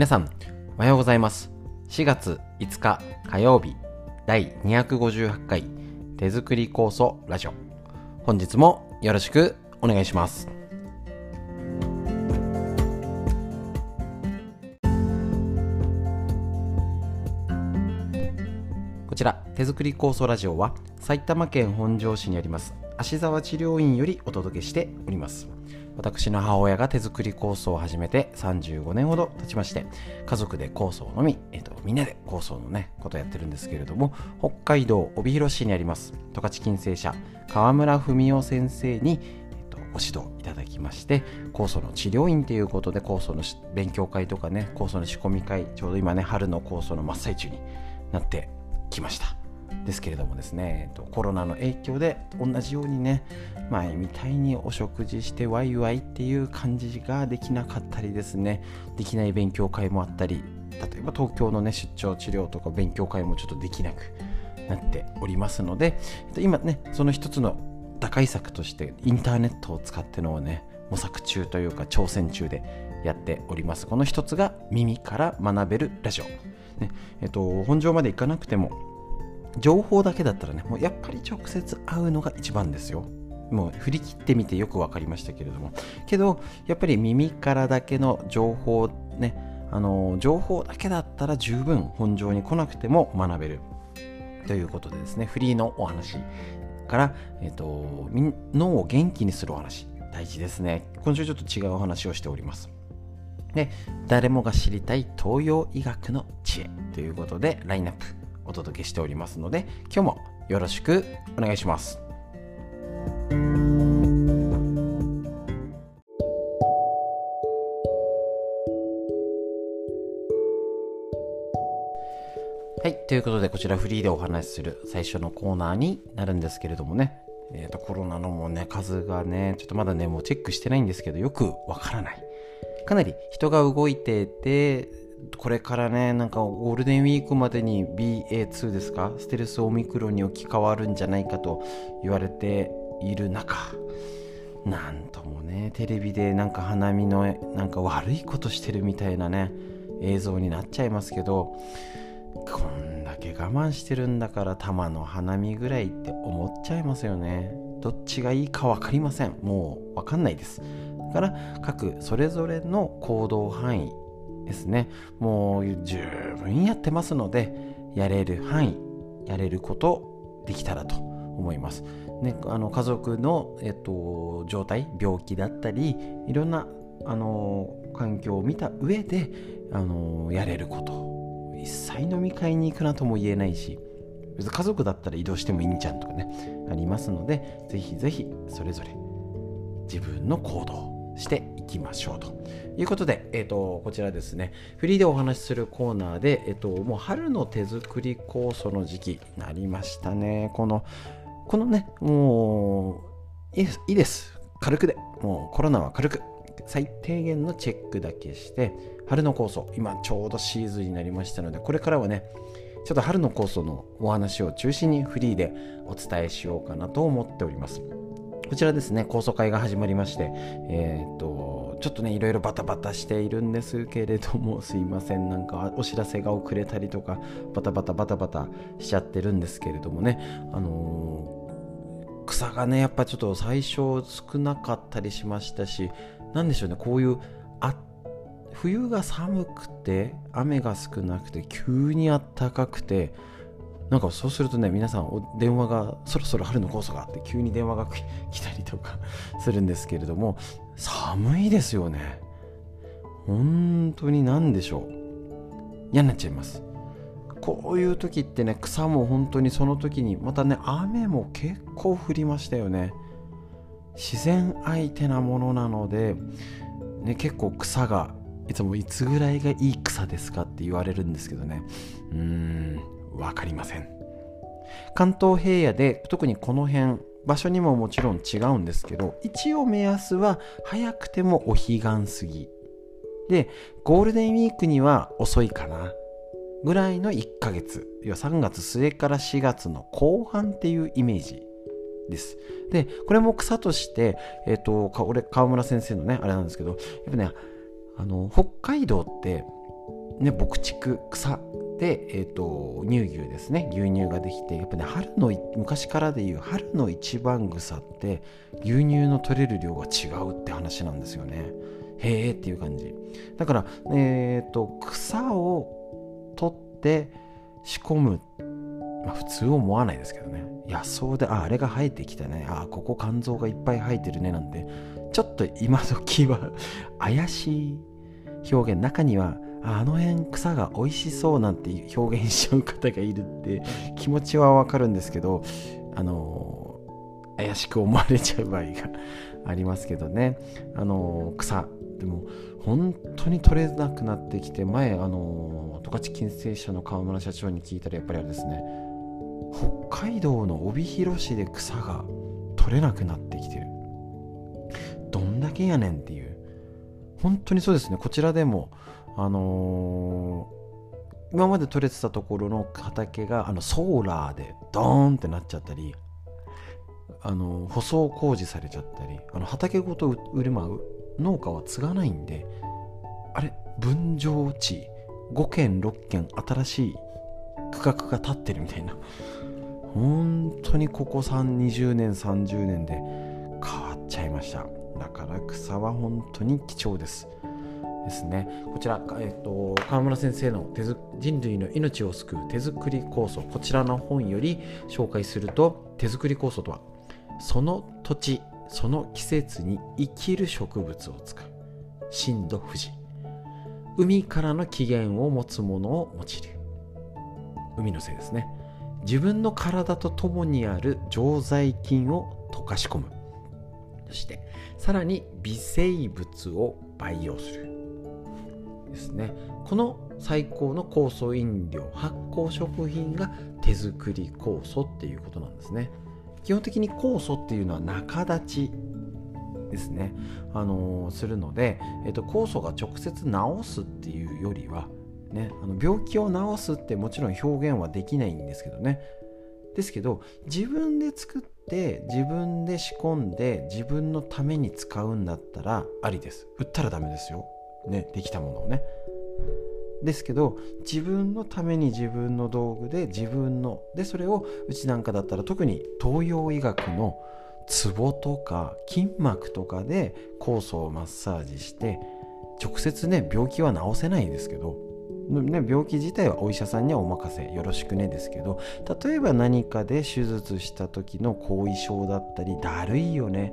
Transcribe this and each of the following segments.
皆さん、おはようございます。4月5日火曜日、第258回手作り酵素ラジオ。本日もよろしくお願いします。こちら、手作り酵素ラジオは埼玉県本庄市にあります芦沢治療院よりお届けしております。私の母親が手作り酵素を始めて35年ほど経ちまして家族で酵素を飲み、えっとみんなで酵素のねことやってるんですけれども北海道帯広市にあります十勝金星社川村文夫先生に、えっとご指導いただきまして酵素の治療院ということで酵素の勉強会とかね酵素の仕込み会ちょうど今ね春の酵素の真っ最中になってきました。ですけれどもですね、コロナの影響で同じようにね前みたいにお食事してワイワイっていう感じができなかったりですねできない勉強会もあったり例えば東京のね出張治療とか勉強会もちょっとできなくなっておりますので今ねその一つの打開策としてインターネットを使ってのをね模索中というか挑戦中でやっております。この一つが耳から学べるラジオ、ねえっと、本庄まで行かなくても情報だけだったらねもうやっぱり直接会うのが一番ですよ。もう振り切ってみてよく分かりましたけれども。けどやっぱり耳からだけの情報ねあの情報だけだったら十分本庄に来なくても学べる。ということでですねフリーのお話から、えっとみん脳を元気にするお話。大事ですね。今週ちょっと違うお話をしております。で誰もが知りたい東洋医学の知恵。ということでラインナップ。お届けしておりますので今日もよろしくお願いします。はいということでこちらフリーでお話しする最初のコーナーになるんですけれどもね。えー、とコロナのもね数がねちょっとまだねもうチェックしてないんですけどよくわからない。かなり人が動いててこれからねなんかゴールデンウィークまでに BA2 ですか？ステルスオミクロンに置き換わるんじゃないかと言われている中なんともねテレビでなんか花見のなんか悪いことしてるみたいなね映像になっちゃいますけどこんだけ我慢してるんだから玉の花見ぐらいって思っちゃいますよね。どっちがいいか分かりません。もう分かんないです。だから各それぞれの行動範囲ですね。もう十分やってますのでやれる範囲やれることできたらと思います、ね、あの家族の、えっと、状態病気だったりいろんなあの環境を見た上であのやれること。一切飲み会に行くなとも言えないし別に家族だったら移動してもいいんじゃんとかねありますのでぜひぜひそれぞれ自分の行動していきましょうということで、えー、とこちらですね。フリーでお話しするコーナーで、えー、ともう春の手作り酵素の時期になりましたね。このこのねもういいですいいです。軽くで。もうコロナは軽く。最低限のチェックだけして春の酵素今ちょうどシーズンになりましたのでこれからはねちょっと春の酵素のお話を中心にフリーでお伝えしようかなと思っております。こちらですね酵素会が始まりましてえー、っとちょっとねいろいろバタバタしているんですけれども すいませんなんかお知らせが遅れたりとかバタバタバタバタしちゃってるんですけれどもねあのー、草がねやっぱちょっと最初少なかったりしましたし何でしょうねこういうあ冬が寒くて雨が少なくて急に暖かくてなんかそうするとね皆さん電話がそろそろ春の酵素があって急に電話が来たりとか するんですけれども寒いですよね。本当に何でしょう。嫌になっちゃいます。こういう時ってね草も本当にその時にまたね雨も結構降りましたよね。自然相手なものなので、ね、結構草がいつもいつぐらいがいい草ですかって言われるんですけどね。うーん。分かりません。関東平野で特にこの辺場所にももちろん違うんですけど一応目安は早くてもお彼岸過ぎ。でゴールデンウィークには遅いかな。ぐらいの1ヶ月。要は3月末から4月の後半っていうイメージです。でこれも草として、えっ、ー、と俺川村先生のねあれなんですけどやっぱねあの北海道ってね牧畜草で、えーと、乳牛ですね。牛乳ができてやっぱね春の昔からでいう春の一番草って牛乳の取れる量が違うって話なんですよね。へえっていう感じ。だからえ、ー、と草を取って仕込むまあ普通思わないですけどね。野草でああれが生えてきたね。あここ肝臓がいっぱい生えてるねなんてちょっと今時は怪しい表現。中にはあの辺草が美味しそうなんて表現しちゃう方がいるって気持ちはわかるんですけどあの怪しく思われちゃう場合がありますけどね。あの草。でも本当に取れなくなってきて前あの十勝金星社の川村社長に聞いたらやっぱりあれですね。北海道の帯広市で草が取れなくなってきてる。どんだけやねんっていう。本当にそうですね。こちらでもあのー、今まで取れてたところの畑があのソーラーでドーンってなっちゃったりあの舗装工事されちゃったりあの畑ごと売れまう農家は継がないんであれ分譲地5軒6軒新しい区画が立ってるみたいな。本当にここ320年30年で変わっちゃいました。だから草は本当に貴重です。ですね。こちら、えーと、川村先生の手人類の命を救う手作り酵素こちらの本より紹介すると手作り酵素とはその土地その季節に生きる植物を使う。震度富士。海からの起源を持つものを用いる。海のせいですね。自分の体と共にある常在菌を溶かし込む。そしてさらに微生物を培養する。ですね。この最高の酵素飲料発酵食品が手作り酵素っていうことなんですね。基本的に酵素っていうのは仲立ちですね、あのー、するので、えーと、酵素が直接治すっていうよりは、ね、あの病気を治すってもちろん表現はできないんですけどね。ですけど自分で作って自分で仕込んで自分のために使うんだったらありです。売ったらダメですよ。ねできたものをね。ですけど自分のために自分の道具で自分のでそれをうちなんかだったら特に東洋医学のツボとか筋膜とかで酵素をマッサージして直接ね病気は治せないですけど、ね、病気自体はお医者さんにはお任せよろしくねですけど例えば何かで手術した時の後遺症だったりだるいよね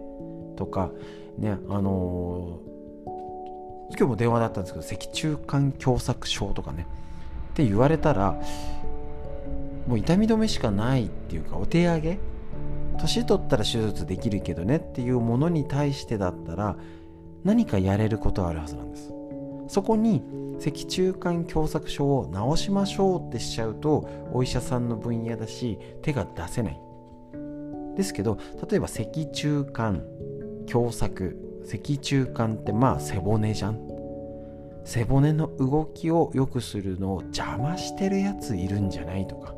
とかねあのー今日も電話だったんですけど脊柱管狭窄症とかね。って言われたらもう痛み止めしかないっていうかお手上げ？年取ったら手術できるけどねっていうものに対してだったら何かやれることはあるはずなんです。そこに脊柱管狭窄症を治しましょうってしちゃうとお医者さんの分野だし手が出せない。ですけど例えば脊柱管狭窄脊柱管ってまあ背骨じゃん。背骨の動きを良くするのを邪魔してるやついるんじゃないとか。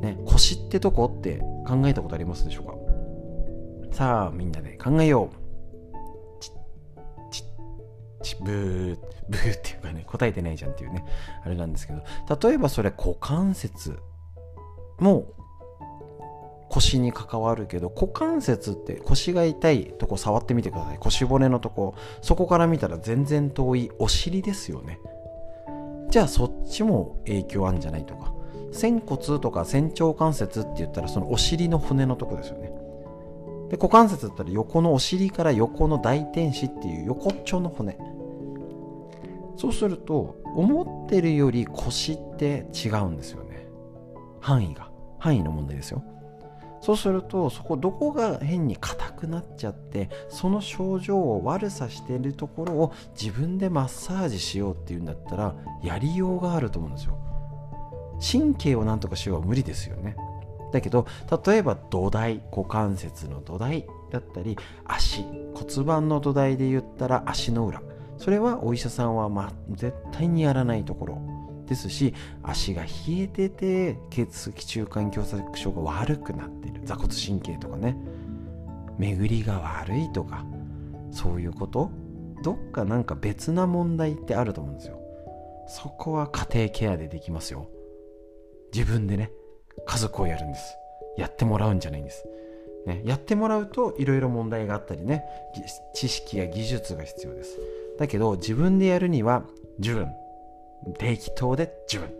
ね腰ってとこって考えたことありますでしょうか？さあみんなで考えよう。チッチッチブーブーっていうかね答えてないじゃんっていうねあれなんですけど。例えばそれ股関節も腰に関わるけど股関節って腰が痛いとこ触ってみてください。腰骨のとこ。そこから見たら全然遠いお尻ですよね。じゃあそっちも影響あるんじゃないとか。仙骨とか仙腸関節って言ったらそのお尻の骨のとこですよね。で股関節だったら横のお尻から横の大天使っていう横っちょの骨。そうすると思ってるより腰って違うんですよね。範囲が。範囲の問題ですよ。そうするとそこどこが変に硬くなっちゃってその症状を悪さしてるところを自分でマッサージしようっていうんだったらやりようがあると思うんですよ。神経をなんとかしようは無理ですよね。だけど例えば土台股関節の土台だったり足骨盤の土台で言ったら足の裏。それはお医者さんはま絶対にやらないところ。ですし足が冷えてて血液中間狭窄症が悪くなってる。座骨神経とかね。巡りが悪いとかそういうこと？どっかなんか別な問題ってあると思うんですよ。そこは家庭ケアでできますよ。自分でね家族をやるんです。やってもらうんじゃないんです、ね、やってもらうといろいろ問題があったりね知識や技術が必要です。だけど自分でやるには十分。適当で十分。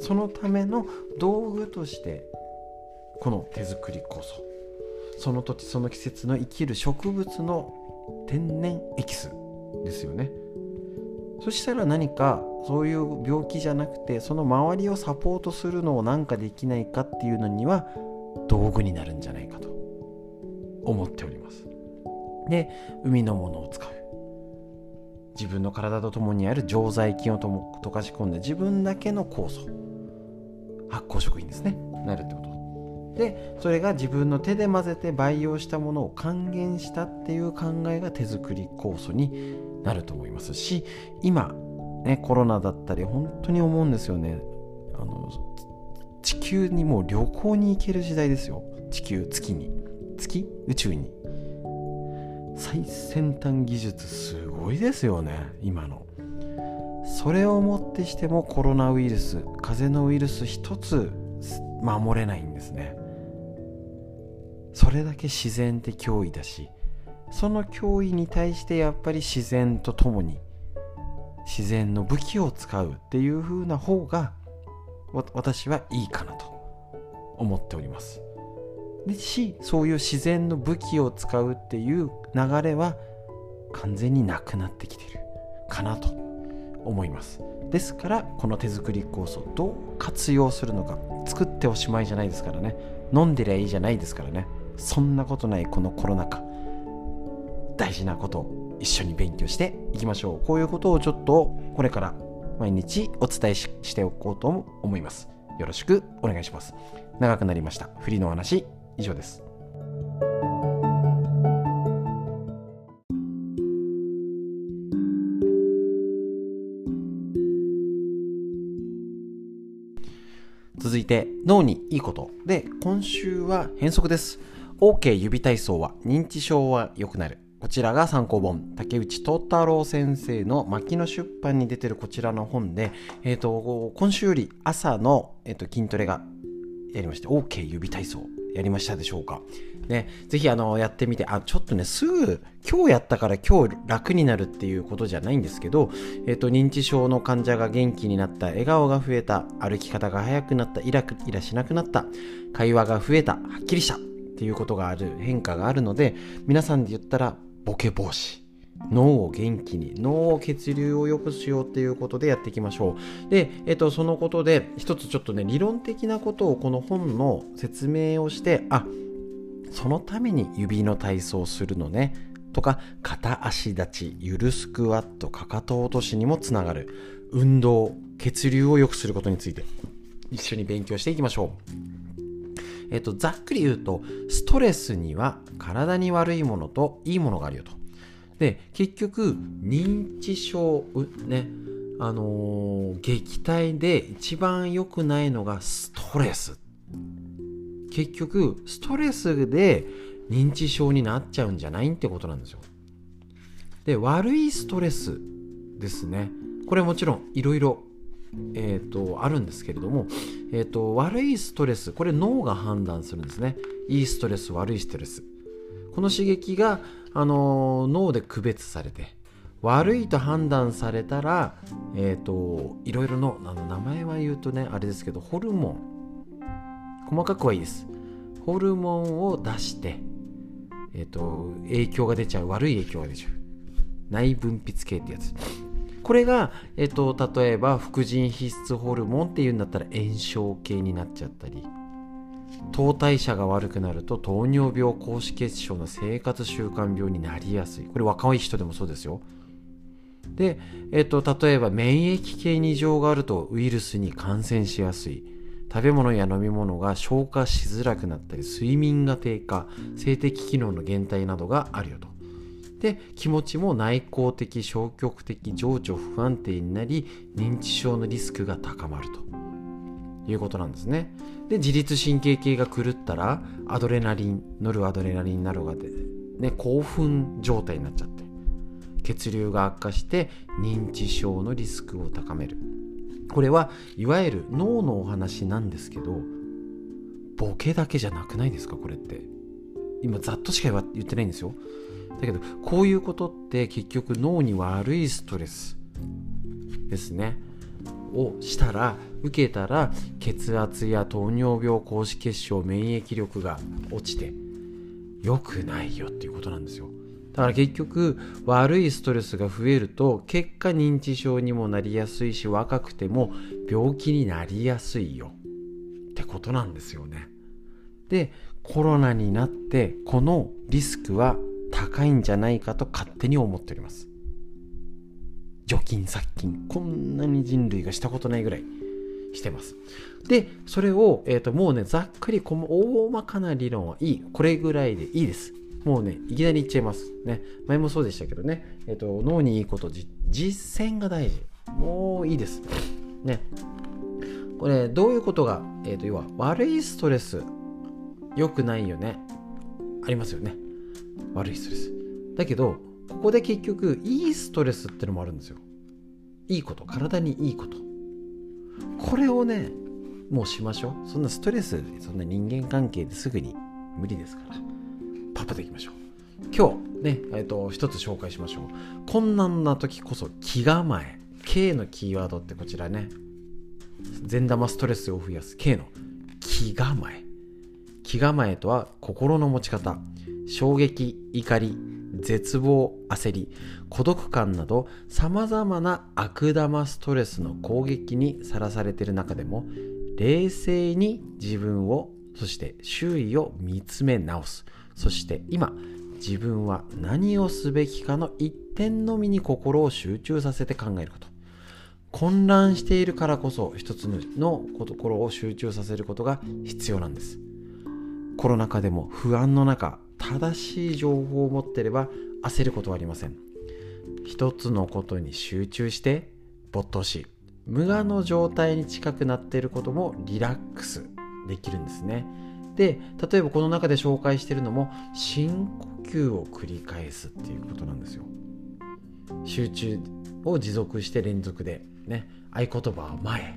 そのための道具としてこの手作り酵素その土地その季節の生きる植物の天然エキスですよね。そしたら何かそういう病気じゃなくてその周りをサポートするのを何かできないかっていうのには道具になるんじゃないかと思っております。で海のものを使う。自分の体とともにある常在菌をとも溶かし込んで自分だけの酵素発酵食品ですね。なるってこと。でそれが自分の手で混ぜて培養したものを還元したっていう考えが手作り酵素になると思います。し今ねコロナだったり本当に思うんですよね。あの地球にもう旅行に行ける時代ですよ。地球月に。月？宇宙に。最先端技術すごいですよね今の。それをもってしてもコロナウイルス風邪のウイルス一つ守れないんですね。それだけ自然って脅威だしその脅威に対してやっぱり自然とともに自然の武器を使うっていう風な方が私はいいかなと思っております。しそういう自然の武器を使うっていう流れは完全になくなってきてるかなと思います。ですからこの手作り酵素どう活用するのか。作っておしまいじゃないですからね。飲んでりゃいいじゃないですからね。そんなことないこのコロナ禍。大事なことを一緒に勉強していきましょう。こういうことをちょっとこれから毎日お伝えしておこうと思います。よろしくお願いします。長くなりました。フリーの話以上です。続いて脳にいいことで今週は変則です。OK 指体操は認知症は良くなる。こちらが参考本、竹内東太郎先生の牧野出版に出てるこちらの本で、え、ー、と、今週より朝の、えーと、筋トレがやりまして、OK 指体操。やりましたでしょうか。ね、ぜひあのやってみて、あ、ちょっとね、すぐ今日やったから今日楽になるっていうことじゃないんですけど、えっ、ー、と、認知症の患者が元気になった、笑顔が増えた、歩き方が速くなった、イライラしなくなった、会話が増えた、はっきりしたっていうことがある、変化があるので、皆さんで言ったら、ボケ防止脳を元気に脳を血流を良くしようっていうことでやっていきましょうで、えっと、そのことで一つちょっとね理論的なことをこの本の説明をしてあそのために指の体操をするのねとか片足立ちゆるスクワットかかと落としにもつながる運動血流を良くすることについて一緒に勉強していきましょうえっと、ざっくり言うと、ストレスには体に悪いものといいものがあるよと。で、結局、認知症、ね、あのー、撃退で一番良くないのがストレス。結局、ストレスで認知症になっちゃうんじゃないってことなんですよ。で、悪いストレスですね。これもちろんいろいろえーと、あるんですけれども、えーと、悪いストレスこれ脳が判断するんですねいいストレス悪いストレスこの刺激が、あのー、脳で区別されて悪いと判断されたら、えーと、いろいろのあの名前は言うとねあれですけどホルモン。細かくはいいです。ホルモンを出して、えーと影響が出ちゃう。悪い影響が出ちゃう。内分泌系ってやつ。これが、えっと、例えば副腎皮質ホルモンっていうんだったら炎症系になっちゃったり糖代謝が悪くなると糖尿病高脂血症の生活習慣病になりやすい。これ若い人でもそうですよ。で、えっと、例えば免疫系に異常があるとウイルスに感染しやすい。食べ物や飲み物が消化しづらくなったり睡眠が低下性的機能の減退などがあるよと。で気持ちも内向的消極的情緒不安定になり認知症のリスクが高まると。いうことなんですね。で自律神経系が狂ったらアドレナリンノルアドレナリンなどがで、ね、興奮状態になっちゃって血流が悪化して認知症のリスクを高める。これはいわゆる脳のお話なんですけどボケだけじゃなくないですかこれって。今ざっとしか言ってないんですよ。だけどこういうことって結局脳に悪いストレスですね。をしたら受けたら血圧や糖尿病高脂血症免疫力が落ちて良くないよっていうことなんですよ。だから結局悪いストレスが増えると結果認知症にもなりやすいし若くても病気になりやすいよ。ってことなんですよね。でコロナになってこのリスクは高いんじゃないかと勝手に思っております。除菌殺菌。こんなに人類がしたことないぐらいしてます。でそれを、えーと、もうねざっくりこの大まかな理論はいい。これぐらいでいいです。もうねいきなり言っちゃいます。ね。前もそうでしたけどね、えーと、脳にいいこと実践が大事。もういいです。ね。これどういうことが、えーと要は悪いストレス。良くないよね。ありますよね。悪いストレス。だけどここで結局いいストレスってのもあるんですよ。いいこと。体にいいこと。これをねもうしましょう。そんなストレスそんな人間関係ですぐに無理ですから。パパでいきましょう。今日ねえっ、ー、と一つ紹介しましょう。困難な時こそ気構え。K のキーワードってこちらね。善玉ストレスを増やす。K の。気構え。気構えとは心の持ち方。衝撃怒り。絶望焦り孤独感などさまざまな悪玉ストレスの攻撃にさらされている中でも冷静に自分をそして周囲を見つめ直す。そして今自分は何をすべきかの一点のみに心を集中させて考えること。混乱しているからこそ一つの心を集中させることが必要なんです。コロナ禍でも不安の中正しい情報を持ってれば焦ることはありません。一つのことに集中して没頭し無我の状態に近くなっていることもリラックスできるんですね。で例えばこの中で紹介してるのも深呼吸を繰り返すっていうことなんですよ。集中を持続して連続でね合言葉は前。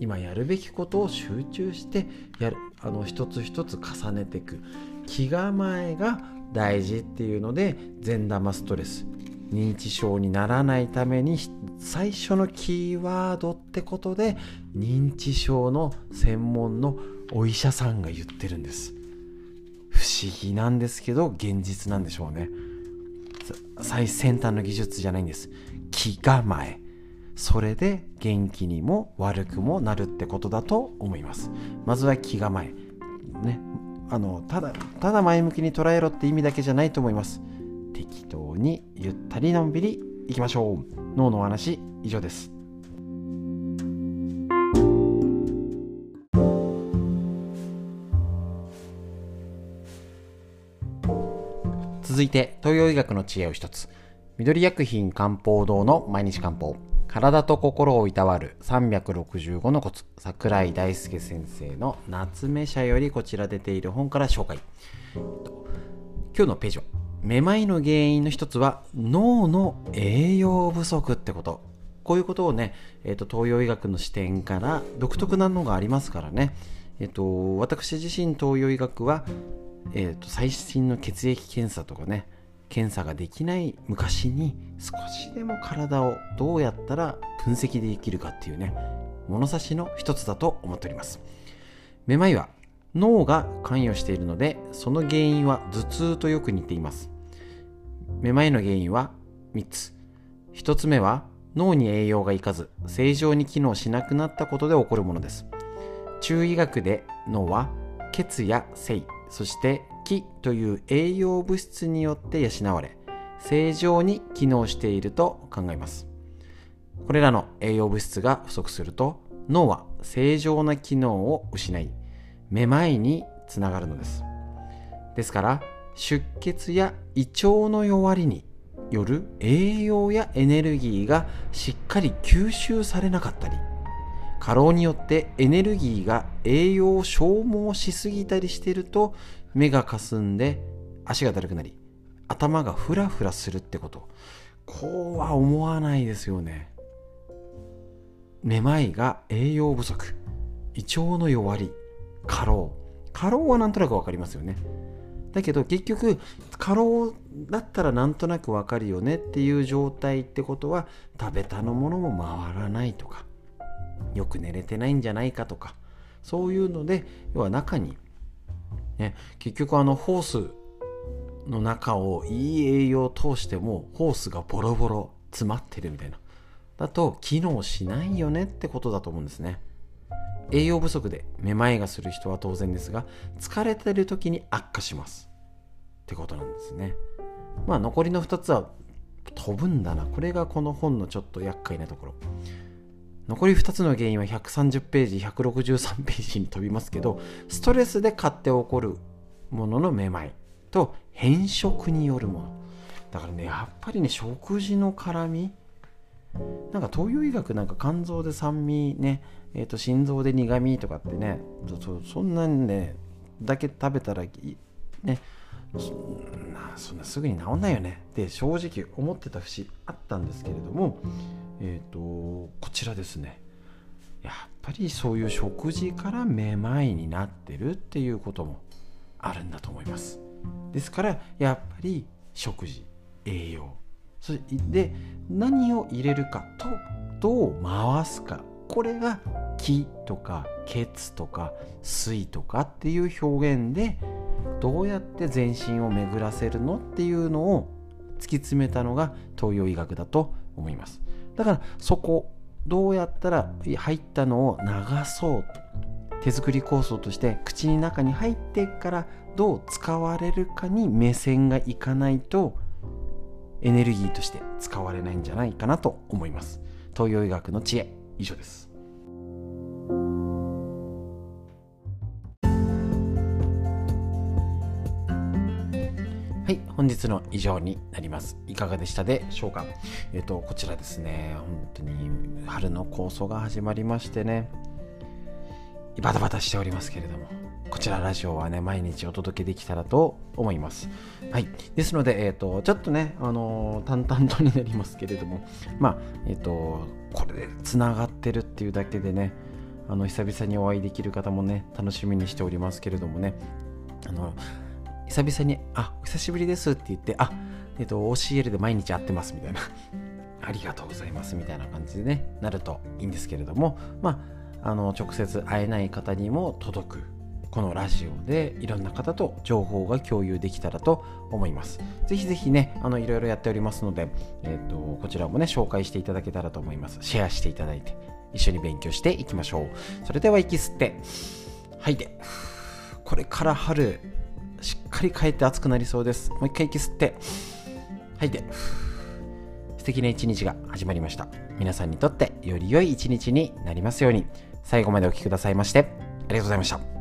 今やるべきことを集中してやる。あの一つ一つ重ねていく。気構えが大事っていうので善玉ストレス。認知症にならないために最初のキーワードってことで認知症の専門のお医者さんが言ってるんです。不思議なんですけど現実なんでしょうね。最先端の技術じゃないんです。気構え。それで元気にも悪くもなるってことだと思います。まずは気構え。ね。あのただただ前向きに捉えろって意味だけじゃないと思います。適当にゆったりのんびりいきましょう。脳のお話以上です。続いて東洋医学の知恵を一つ。緑薬品漢方堂の毎日漢方。体と心をいたわる365のコツ。桜井大輔先生の夏目社よりこちら出ている本から紹介。今日のページはめまいの原因の一つは脳の栄養不足ってこと。こういうことをね、えーと、東洋医学の視点から独特なのがありますからね、えーと、私自身東洋医学は、えーと最新の血液検査とかね検査ができない昔に少しでも体をどうやったら分析できるかっていうね物差しの一つだと思っております。めまいは脳が関与しているのでその原因は頭痛とよく似ています。めまいの原因は3つ。1つ目は脳に栄養がいかず正常に機能しなくなったことで起こるものです。中医学で脳は血や性そして気という栄養物質によって養われ正常に機能していると考えます。これらの栄養物質が不足すると脳は正常な機能を失いめまいにつながるのです。ですから出血や胃腸の弱りによる栄養やエネルギーがしっかり吸収されなかったり過労によってエネルギーが栄養を消耗しすぎたりしていると目がかすんで足がだるくなり頭がフラフラするってこと。こうは思わないですよね。めまいが栄養不足。胃腸の弱り。過労。過労はなんとなく分かりますよね。だけど結局過労だったらなんとなく分かるよね。っていう状態ってことは食べたのものも回らないとか。よく寝れてないんじゃないかとか。そういうので要は中に、ね、結局あのホースの中をいい栄養を通してもホースがボロボロ詰まってるみたいな。だと機能しないよねってことだと思うんですね。栄養不足でめまいがする人は当然ですが疲れてる時に悪化します。ってことなんですね。まあ残りの2つは飛ぶんだな。これがこの本のちょっと厄介なところ。残り2つの原因は130ページ163ページに飛びますけどストレスで買って起こるもののめまいと変色によるもの。だからねやっぱりね食事の絡み。なんか東洋医学なんか肝臓で酸味ね、えー、と心臓で苦味とかってねそんなんねだけ食べたらね。そんなそんなすぐに治んないよね。って正直思ってた節あったんですけれどもえっ、ー、とこちらですね。やっぱりそういう食事からめまいになってるっていうこともあるんだと思います。ですからやっぱり食事栄養。それで何を入れるかとどう回すか。これが気とか血とか水とかっていう表現でどうやって全身を巡らせるのっていうのを突き詰めたのが東洋医学だと思います。だからそこどうやったら入ったのを流そう手作り構想として口の中に入ってからどう使われるかに目線がいかないとエネルギーとして使われないんじゃないかなと思います。東洋医学の知恵以上です。本日の以上になります。いかがでしたでしょうか？えっ、ー、とこちらですね。本当に春の構想が始まりましてね。バタバタしておりますけれども。こちらラジオはね、毎日お届けできたらと思います。はい。ですので、えっ、ー、と、ちょっとね、あのー、淡々とになりますけれども、まあ、えっ、と、これで繋がってるっていうだけでね、あの、久々にお会いできる方もね、楽しみにしておりますけれどもね、あの、久々に、あ、お久しぶりですって言って、あ、えっ、と、OCL で毎日会ってますみたいな、ありがとうございますみたいな感じでね、なるといいんですけれども、まあ、あの、直接会えない方にも届くこのラジオでいろんな方と情報が共有できたらと思います。ぜひぜひね、あのいろいろやっておりますので、えーと、こちらもね、紹介していただけたらと思います。シェアしていただいて、一緒に勉強していきましょう。それでは息吸って、吐いて、これから春、しっかり帰って暑くなりそうです。もう一回息吸って、吐いて、素敵な一日が始まりました。皆さんにとってより良い一日になりますように、最後までお聴きくださいまして、ありがとうございました。